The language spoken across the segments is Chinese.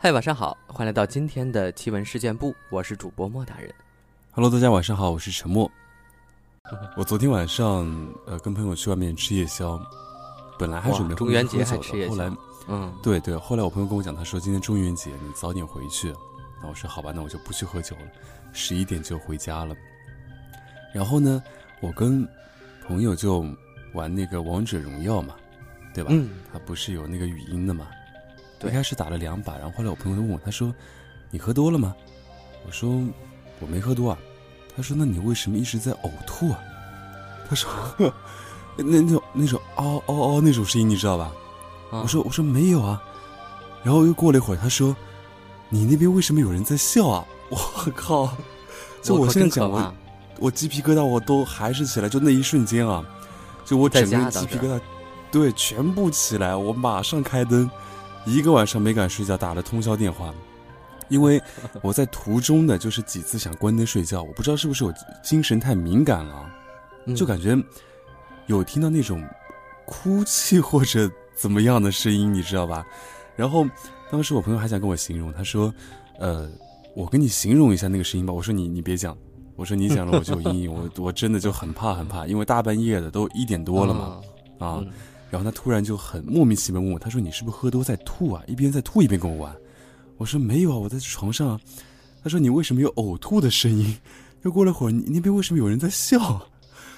嗨，晚上好，欢迎来到今天的奇闻事件部，我是主播莫大人。Hello，大家晚上好，我是陈默。我昨天晚上呃跟朋友去外面吃夜宵，本来还准备哇中元节还吃夜宵后来嗯，对对，后来我朋友跟我讲，他说今天中元节你早点回去。那我说好吧，那我就不去喝酒了，十一点就回家了。然后呢，我跟朋友就玩那个王者荣耀嘛，对吧？嗯，他不是有那个语音的嘛？对一开始打了两把，然后后来我朋友问我，他说：“你喝多了吗？”我说：“我没喝多啊。”他说：“那你为什么一直在呕吐啊？”他说：“ 那那种那种嗷嗷嗷那种声音，你知道吧？”啊我说：“我说没有啊。”然后又过了一会儿，他说：“你那边为什么有人在笑啊？”我靠！就我现在讲，真可怕我我鸡皮疙瘩我都还是起来，就那一瞬间啊，就我整个鸡皮疙瘩，对，全部起来，我马上开灯，一个晚上没敢睡觉，打了通宵电话，因为 我在途中的就是几次想关灯睡觉，我不知道是不是我精神太敏感了就感觉有听到那种哭泣或者怎么样的声音，你知道吧？然后当时我朋友还想跟我形容，他说：“呃，我跟你形容一下那个声音吧。”我说你：“你别讲。”我说：“你讲了我就有阴影，我 我真的就很怕很怕，因为大半夜的都一点多了嘛，啊。嗯然后他突然就很莫名其妙问我，他说：“你是不是喝多在吐啊？”一边在吐一边跟我玩。我说：“没有啊，我在床上啊。”他说：“你为什么有呕吐的声音？” 又过了会儿，你那边为什么有人在笑？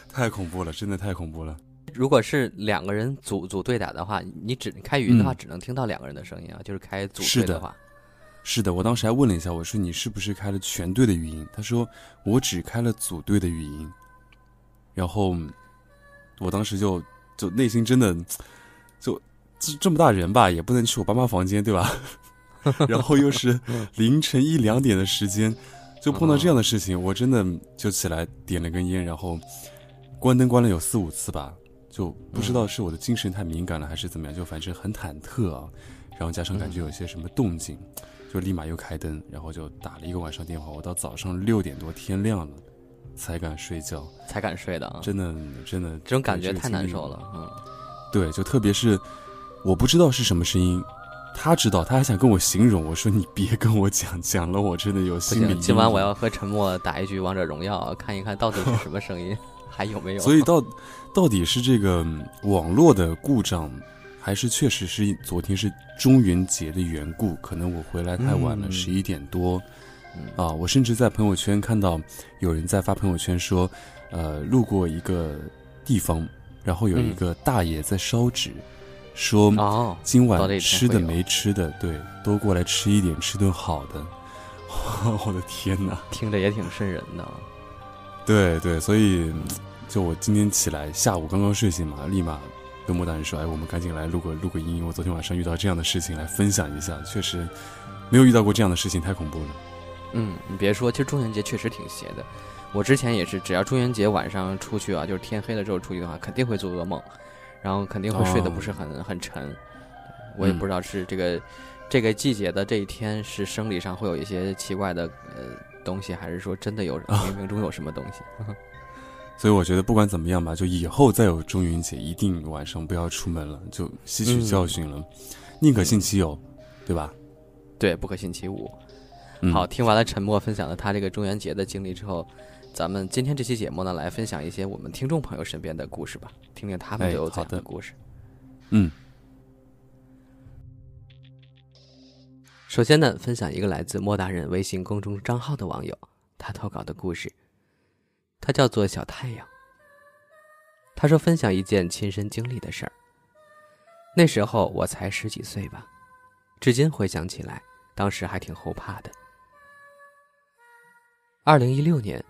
太恐怖了，真的太恐怖了。如果是两个人组组队打的话，你只开语音的话，嗯只能听到两个人的声音啊，就是开组队的队的话，是的，我当时还问了一下，我说你是不是开了全队的语音？他说我只开了组队的语音。然后我当时就就内心真的就这这么大人吧，也不能去我爸妈房间，对吧？然后又是凌晨一两点的时间，就碰到这样的事情，我真的就起来点了根烟，然后关灯关了有四五次吧，就不知道是我的精神太敏感了还是怎么样，就反正很忐忑啊。然后加上感觉有一些什么动静，就立马又开灯，然后就打了一个晚上电话，我到早上六点多天亮了才敢睡觉，才敢睡的啊。真的真的这种感觉太难受了，嗯，对，就特别是我不知道是什么声音，他知道，他还想跟我形容，我说你别跟我讲，讲了我真的有心理，今晚我要和沉默打一局王者荣耀，看一看到底是什么声音，还有没有？所以到到底是这个嗯网络的故障，还是确实是昨天是中元节的缘故？可能我回来太晚了，嗯十一、点多。嗯啊，我甚至在朋友圈看到有人在发朋友圈说，呃，路过一个地方，然后有一嗯个大爷在烧纸，说哦，今晚吃的没吃的，对，都过来吃一点，吃顿好的。我的天哪！听着也挺瘆人的啊。对对，所以嗯就我今天起来，下午刚刚睡醒嘛，立马跟莫大人说：“哎，我们赶紧来录个录个音。我昨天晚上遇到这样的事情，来分享一下。确实没有遇到过这样的事情，太恐怖了。嗯，你别说，其实中元节确实挺邪的。我之前也是，只要中元节晚上出去啊，就是天黑了之后出去的话，肯定会做噩梦，然后肯定会睡得不是很、很沉。我也嗯不知道是这个、这个季节的这一天是生理上会有一些奇怪的呃东西，还是说真的有啊冥冥中有什么东西？所以我觉得不管怎么样吧，就以后再有中元节，一定晚上不要出门了，就吸取教训了，宁可信其有，对吧？对，不可信其无。嗯、好，，听完了陈默分享了他这个中元节的经历之后，咱们今天这期节目呢，来分享一些我们听众朋友身边的故事吧，听听他们哎都有怎样的故事。嗯，首先呢，分享一个来自莫大人微信公众账号的网友他投稿的故事，他叫做小太阳。他说分享一件亲身经历的事儿。那时候我才十几岁吧，至今回想起来，当时还挺后怕的。二零一六年，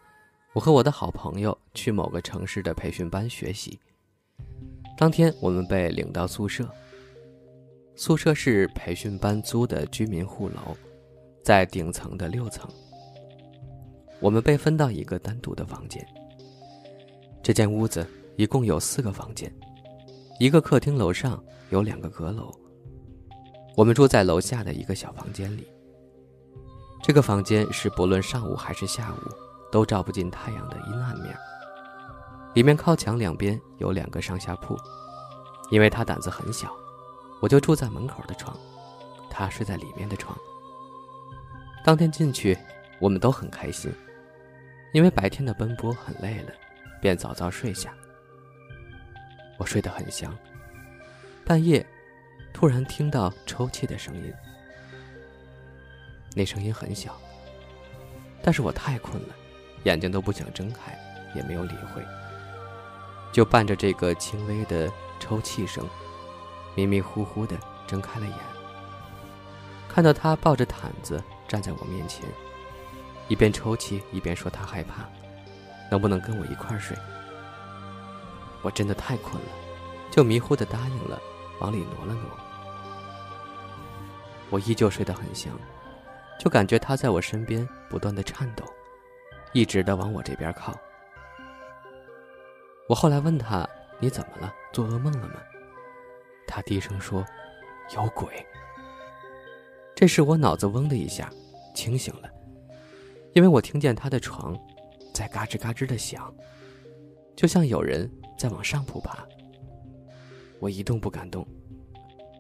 我和我的好朋友去某个城市的培训班学习。当天我们被领到宿舍，宿舍是培训班租的居民户楼，在顶层的六层。我们被分到一个单独的房间。这间屋子一共有四个房间，一个客厅楼上有两个阁楼。我们住在楼下的一个小房间里。这个房间是不论上午还是下午，都照不进太阳的阴暗面。里面靠墙两边有两个上下铺，因为他胆子很小，我就住在门口的床，他睡在里面的床。当天进去，我们都很开心，因为白天的奔波很累了，便早早睡下。我睡得很香，半夜突然听到抽泣的声音，那声音很小，但是我太困了，眼睛都不想睁开，也没有理会，就伴着这个轻微的抽泣声，迷迷糊糊的睁开了眼，看到他抱着毯子。站在我面前，一边抽泣一边说他害怕，能不能跟我一块儿睡？我真的太困了，就迷糊的答应了，往里挪了挪。我依旧睡得很香，就感觉他在我身边不断的颤抖，一直的往我这边靠。我后来问他：“你怎么了？做噩梦了吗？”他低声说：“有鬼。”这时我脑子嗡的一下。清醒了，因为我听见他的床在嘎吱嘎吱的响，就像有人在往上铺爬。我一动不敢动。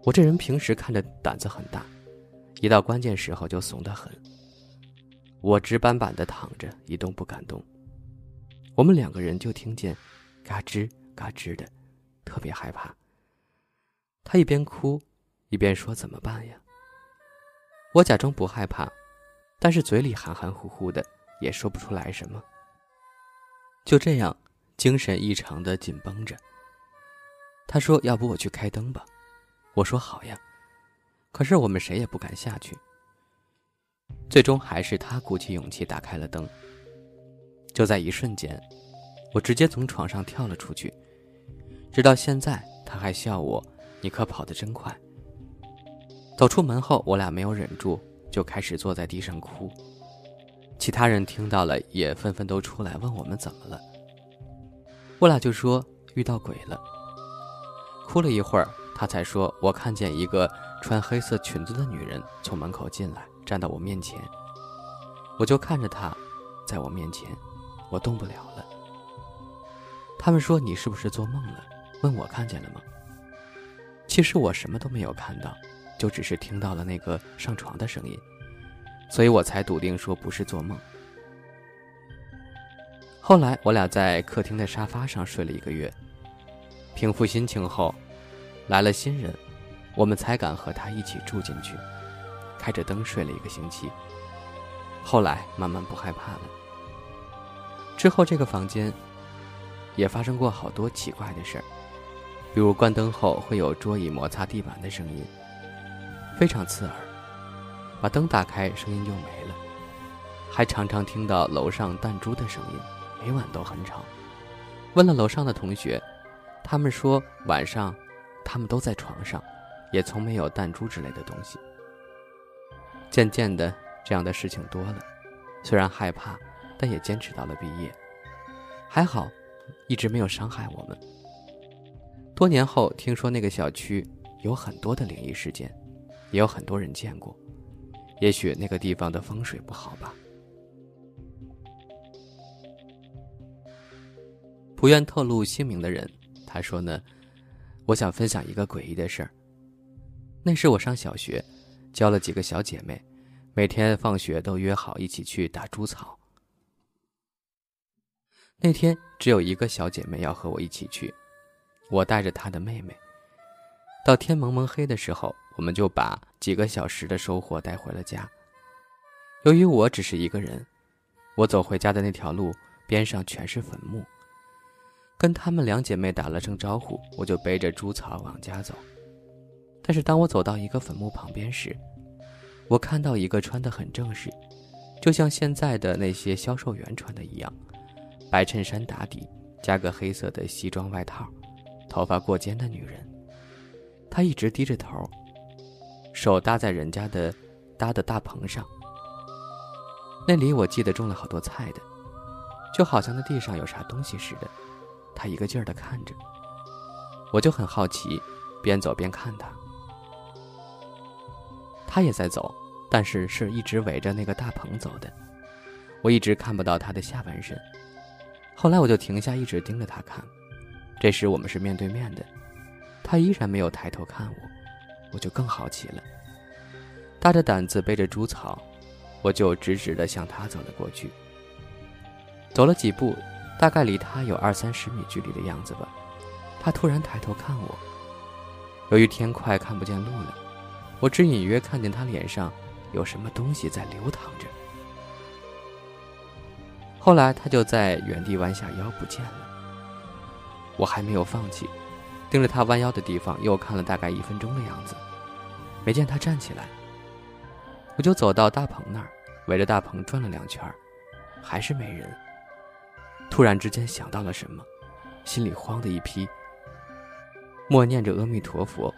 我这人平时看着胆子很大，一到关键时候就怂得很。我直板板的躺着，一动不敢动。我们两个人就听见嘎吱嘎吱的，特别害怕。他一边哭，一边说：“怎么办呀？”我假装不害怕。但是嘴里含含糊糊的，也说不出来什么。就这样，精神异常的紧绷着。他说：“要不我去开灯吧？”我说：“好呀。”可是我们谁也不敢下去。最终还是他鼓起勇气打开了灯。就在一瞬间，我直接从床上跳了出去。直到现在，他还笑我：“你可跑得真快。”走出门后，我俩没有忍住。就开始坐在地上哭，其他人听到了也纷纷都出来问我们怎么了。我俩就说遇到鬼了。哭了一会儿，他才说我看见一个穿黑色裙子的女人从门口进来，站到我面前。我就看着她，在我面前，我动不了了。他们说你是不是做梦了？问我看见了吗？其实我什么都没有看到。就只是听到了那个上床的声音，所以我才笃定说不是做梦。后来我俩在客厅的沙发上睡了一个月，平复心情后，来了新人，我们才敢和他一起住进去，开着灯睡了一个星期。后来慢慢不害怕了。之后这个房间也发生过好多奇怪的事儿，比如关灯后会有桌椅摩擦地板的声音。非常刺耳，把灯打开，声音就没了。还常常听到楼上弹珠的声音，每晚都很吵。问了楼上的同学，他们说晚上他们都在床上，也从没有弹珠之类的东西。渐渐的，这样的事情多了，虽然害怕，但也坚持到了毕业。还好，一直没有伤害我们。多年后，听说那个小区有很多的灵异事件。也有很多人见过，也许那个地方的风水不好吧。不愿透露姓名的人，他说呢，我想分享一个诡异的事儿。那时我上小学，交了几个小姐妹，每天放学都约好一起去打猪草。那天只有一个小姐妹要和我一起去，我带着她的妹妹。到天蒙蒙黑的时候。我们就把几个小时的收获带回了家。由于我只是一个人，我走回家的那条路边上全是坟墓。跟她们两姐妹打了声招呼，我就背着猪草往家走。但是当我走到一个坟墓旁边时，我看到一个穿得很正式，就像现在的那些销售员穿的一样，白衬衫打底，加个黑色的西装外套，头发过肩的女人。她一直低着头。手搭在人家的搭的大棚上，那里我记得种了好多菜的，就好像那地上有啥东西似的。他一个劲儿的看着，我就很好奇，边走边看他。他也在走，但是是一直围着那个大棚走的，我一直看不到他的下半身。后来我就停下，一直盯着他看。这时我们是面对面的，他依然没有抬头看我。我就更好奇了，大着胆子背着猪草，我就直直地向他走了过去。走了几步，大概离他有二三十米距离的样子吧。他突然抬头看我。由于天快看不见路了，我只隐约看见他脸上有什么东西在流淌着。后来他就在原地弯下腰不见了。我还没有放弃，盯着他弯腰的地方又看了大概一分钟的样子，没见他站起来。我就走到大棚那儿，围着大棚转了两圈，还是没人。突然之间想到了什么，心里慌的一批。默念着阿弥陀佛，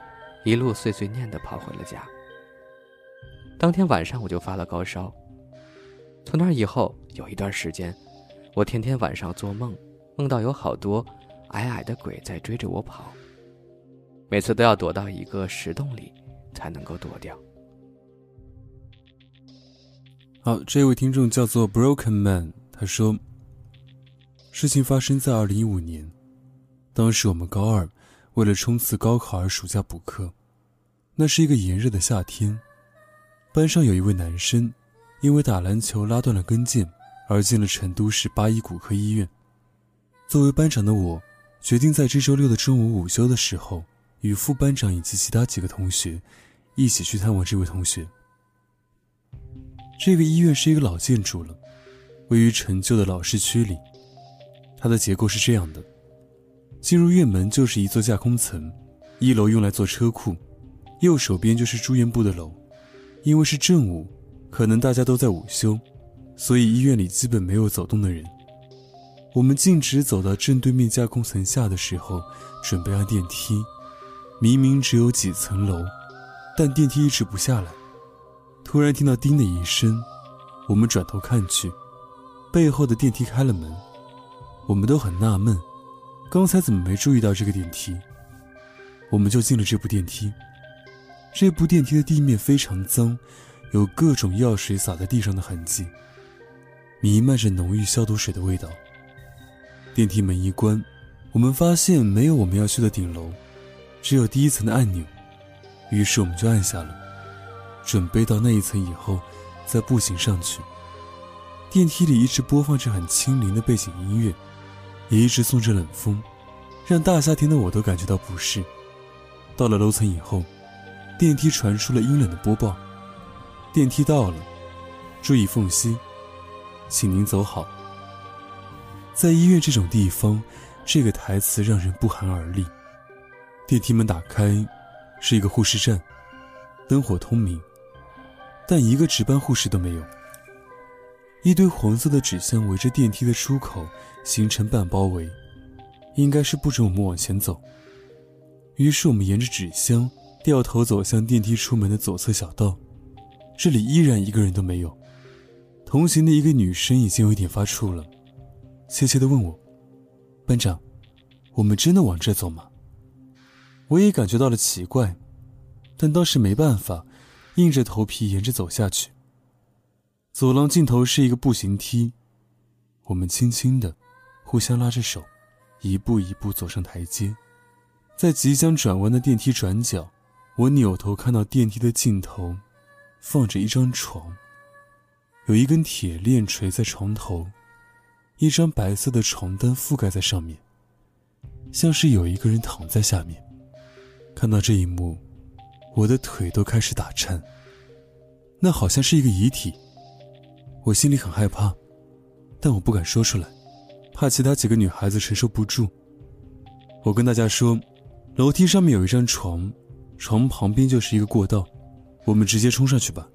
一路碎碎念的跑回了家。当天晚上我就发了高烧。从那以后有一段时间，我天天晚上做梦，梦到有好多矮矮的鬼在追着我跑，每次都要躲到一个石洞里才能够躲掉。好，这位听众叫做 Broken Man，他说，事情发生在二零一五年，当时我们高二。为了冲刺高考而暑假补课，那是一个炎热的夏天。班上有一位男生，因为打篮球拉断了跟腱，而进了成都市八一骨科医院。作为班长的我，决定在这周六的中午午休的时候，与副班长以及其他几个同学，一起去探望这位同学。这个医院是一个老建筑了，位于陈旧的老市区里。它的结构是这样的。进入院门就是一座架空层，一楼用来做车库，右手边就是住院部的楼。因为是正午，可能大家都在午休，所以医院里基本没有走动的人。我们径直走到正对面架空层下的时候，准备按电梯。明明只有几层楼，但电梯一直不下来。突然听到“叮”的一声，我们转头看去，背后的电梯开了门。我们都很纳闷。刚才怎么没注意到这个电梯？我们就进了这部电梯。这部电梯的地面非常脏，有各种药水洒在地上的痕迹，弥漫着浓郁消毒水的味道。电梯门一关，我们发现没有我们要去的顶楼，只有第一层的按钮。于是我们就按下了，准备到那一层以后再步行上去。电梯里一直播放着很轻灵的背景音乐。也一直送着冷风，让大夏天的我都感觉到不适。到了楼层以后，电梯传出了阴冷的播报：“电梯到了，注意缝隙，请您走好。”在医院这种地方，这个台词让人不寒而栗。电梯门打开，是一个护士站，灯火通明，但一个值班护士都没有。一堆黄色的纸箱围着电梯的出口形成半包围，应该是不准我们往前走。于是我们沿着纸箱掉头走向电梯出门的左侧小道，这里依然一个人都没有。同行的一个女生已经有一点发怵了，怯怯地问我：“班长，我们真的往这走吗？”我也感觉到了奇怪，但当时没办法，硬着头皮沿着走下去。走廊尽头是一个步行梯，我们轻轻的互相拉着手，一步一步走上台阶。在即将转弯的电梯转角，我扭头看到电梯的尽头放着一张床，有一根铁链垂在床头，一张白色的床单覆盖在上面，像是有一个人躺在下面。看到这一幕，我的腿都开始打颤。那好像是一个遗体。我心里很害怕，但我不敢说出来，怕其他几个女孩子承受不住。我跟大家说，楼梯上面有一张床，床旁边就是一个过道，我们直接冲上去吧。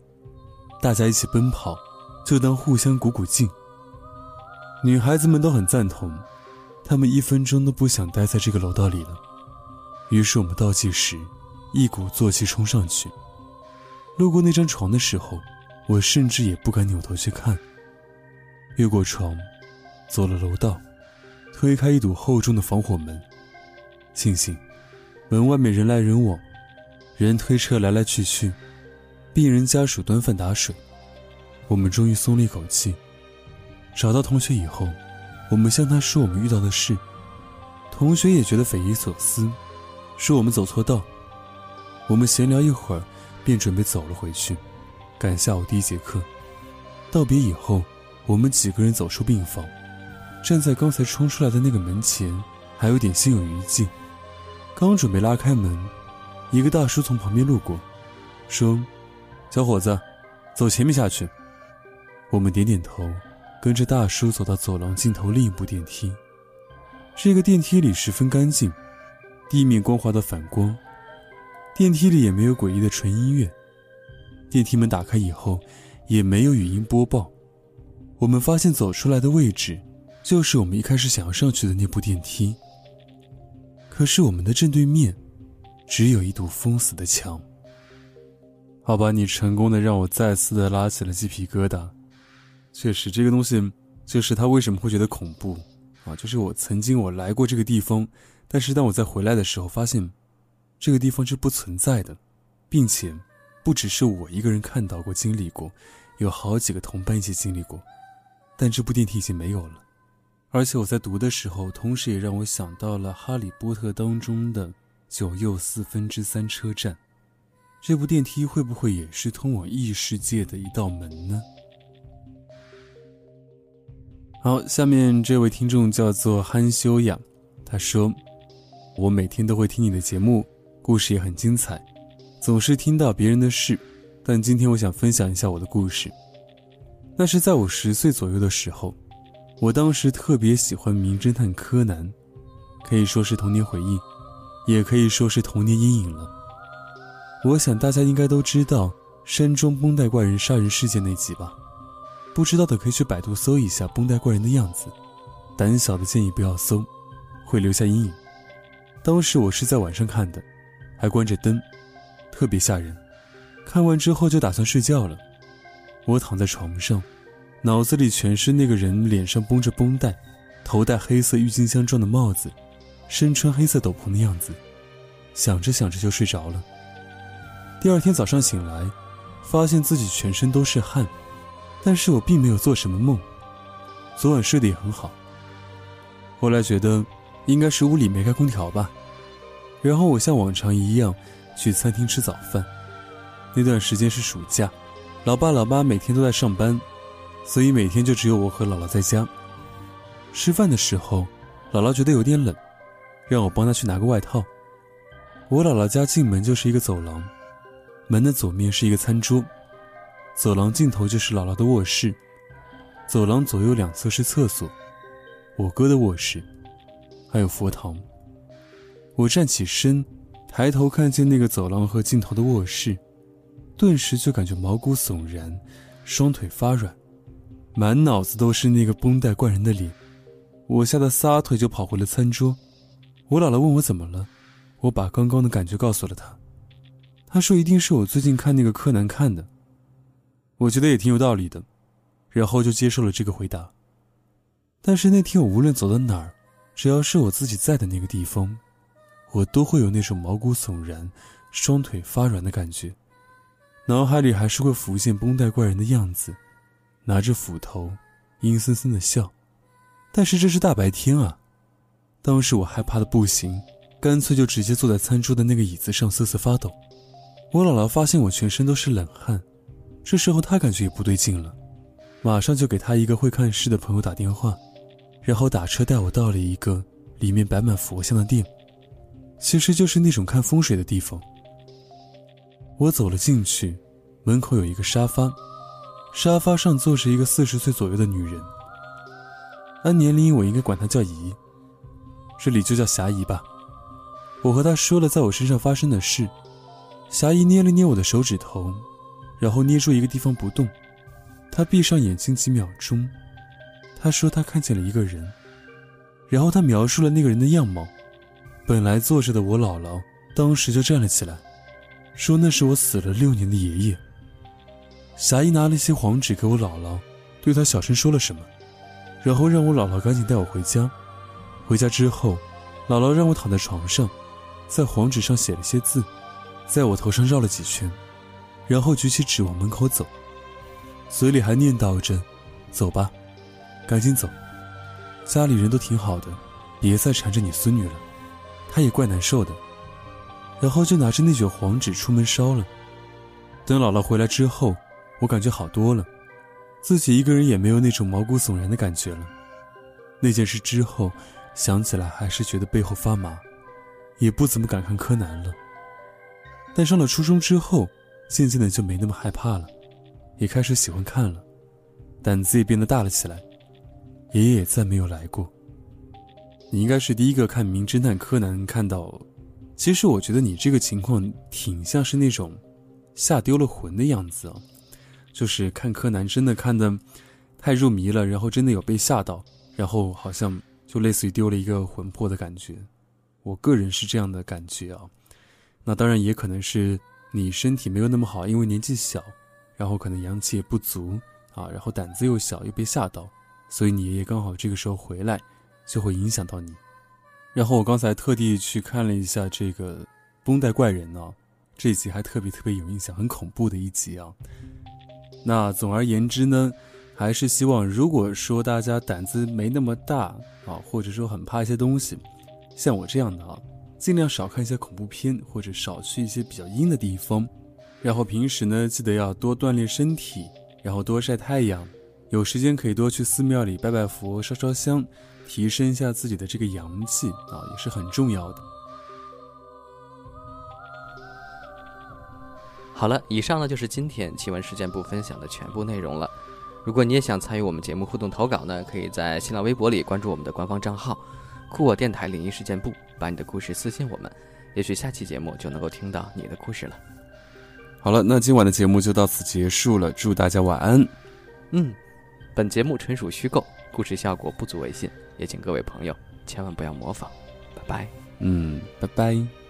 大家一起奔跑，就当互相鼓鼓劲。女孩子们都很赞同，她们一分钟都不想待在这个楼道里了。于是我们倒计时，一鼓作气冲上去。路过那张床的时候。我甚至也不敢扭头去看。越过床，走了楼道，推开一堵厚重的防火门。庆幸，门外面人来人往，人推车来来去去，病人家属端饭打水。我们终于松了一口气。找到同学以后，我们向他说我们遇到的事，同学也觉得匪夷所思，说我们走错道。我们闲聊一会儿，便准备走了回去。赶下午第一节课，道别以后，我们几个人走出病房，站在刚才冲出来的那个门前，还有点心有余悸。刚准备拉开门，一个大叔从旁边路过，说：“小伙子，走前面下去。”我们点点头，跟着大叔走到走廊尽头另一部电梯。这个电梯里十分干净，地面光滑的反光，电梯里也没有诡异的纯音乐。电梯门打开以后，也没有语音播报。我们发现走出来的位置，就是我们一开始想要上去的那部电梯。可是我们的正对面，只有一堵封死的墙。好吧，你成功的让我再次的拉起了鸡皮疙瘩。确实，这个东西就是他为什么会觉得恐怖啊？就是我曾经我来过这个地方，但是当我在回来的时候，发现这个地方是不存在的，并且不只是我一个人看到过、经历过，有好几个同伴一起经历过。但这部电梯已经没有了，而且我在读的时候，同时也让我想到了《哈利波特》当中的九又四分之三车站。这部电梯会不会也是通往异世界的一道门呢？好，下面这位听众叫做憨修养，他说：“我每天都会听你的节目，故事也很精彩，总是听到别人的事，但今天我想分享一下我的故事。那是在我十岁左右的时候，我当时特别喜欢名侦探柯南，可以说是童年回忆，也可以说是童年阴影了。我想大家应该都知道山中绷带怪人杀人事件那集吧。”不知道的可以去百度搜一下绷带怪人的样子，胆小的建议不要搜，会留下阴影。当时我是在晚上看的，还关着灯，特别吓人。看完之后就打算睡觉了，我躺在床上，脑子里全是那个人脸上绷着绷带，头戴黑色郁金香状的帽子，身穿黑色斗篷的样子，想着想着就睡着了。第二天早上醒来，发现自己全身都是汗。但是我并没有做什么梦，昨晚睡得也很好。后来觉得应该是屋里没开空调吧，然后我像往常一样去餐厅吃早饭。那段时间是暑假，老爸老妈每天都在上班，所以每天就只有我和姥姥在家。吃饭的时候，姥姥觉得有点冷，让我帮她去拿个外套。我姥姥家进门就是一个走廊，门的左面是一个餐桌。走廊尽头就是姥姥的卧室，走廊左右两侧是厕所，我哥的卧室，还有佛堂。我站起身，抬头看见那个走廊和尽头的卧室，顿时就感觉毛骨悚然，双腿发软，满脑子都是那个绷带怪人的脸。我吓得撒腿就跑回了餐桌。我姥姥问我怎么了，我把刚刚的感觉告诉了她。她说一定是我最近看那个柯南看的。我觉得也挺有道理的，然后就接受了这个回答。但是那天我无论走到哪儿，只要是我自己在的那个地方，我都会有那种毛骨悚然、双腿发软的感觉，脑海里还是会浮现绷带怪人的样子，拿着斧头，阴森森的笑。但是这是大白天啊！当时我害怕的不行，干脆就直接坐在餐桌的那个椅子上瑟瑟发抖。我姥姥发现我全身都是冷汗。这时候她感觉也不对劲了，马上就给她一个会看事的朋友打电话，然后打车带我到了一个里面摆满佛像的店，其实就是那种看风水的地方。我走了进去，门口有一个沙发，沙发上坐着一个四十岁左右的女人。按年龄我应该管她叫姨，这里就叫霞姨吧。我和她说了在我身上发生的事，霞姨捏了捏我的手指头。然后捏住一个地方不动，他闭上眼睛几秒钟，他说他看见了一个人，然后他描述了那个人的样貌。本来坐着的我姥姥当时就站了起来，说那是我死了六年的爷爷。霞姨拿了一些黄纸给我姥姥，对她小声说了什么，然后让我姥姥赶紧带我回家。回家之后，姥姥让我躺在床上，在黄纸上写了些字，在我头上绕了几圈。然后举起纸往门口走，嘴里还念叨着：“走吧，赶紧走，家里人都挺好的，别再缠着你孙女了，她也怪难受的。”然后就拿着那卷黄纸出门烧了。等姥姥回来之后，我感觉好多了，自己一个人也没有那种毛骨悚然的感觉了。那件事之后，想起来还是觉得背后发麻，也不怎么敢看柯南了。但上了初中之后，渐渐的就没那么害怕了，也开始喜欢看了，胆子也变得大了起来。爷爷也再没有来过。你应该是第一个看《名侦探柯南》看到，其实我觉得你这个情况挺像是那种吓丢了魂的样子啊，就是看柯南真的看的太入迷了，然后真的有被吓到，然后好像就类似于丢了一个魂魄的感觉。我个人是这样的感觉啊，那当然也可能是你身体没有那么好，因为年纪小，然后可能阳气也不足啊，然后胆子又小，又被吓到，所以你爷爷刚好这个时候回来。就会影响到你。然后我刚才特地去看了一下这个绷带怪人啊，这一集还特别特别有印象，很恐怖的一集啊。那总而言之呢，还是希望如果说大家胆子没那么大啊，或者说很怕一些东西，像我这样的啊，尽量少看一些恐怖片，或者少去一些比较阴的地方。然后平时呢，记得要多锻炼身体，然后多晒太阳，有时间可以多去寺庙里拜拜佛、烧烧香。提升一下自己的这个阳气啊，也是很重要的。好了，以上呢就是今天奇闻事件部分享的全部内容了。如果你也想参与我们节目互动投稿呢，可以在新浪微博里关注我们的官方账号“酷我电台灵异事件部”，把你的故事私信我们，也许下期节目就能够听到你的故事了。好了，那今晚的节目就到此结束了，祝大家晚安。嗯，本节目纯属虚构，故事效果不足为信。也请各位朋友千万不要模仿，拜拜。嗯，拜拜。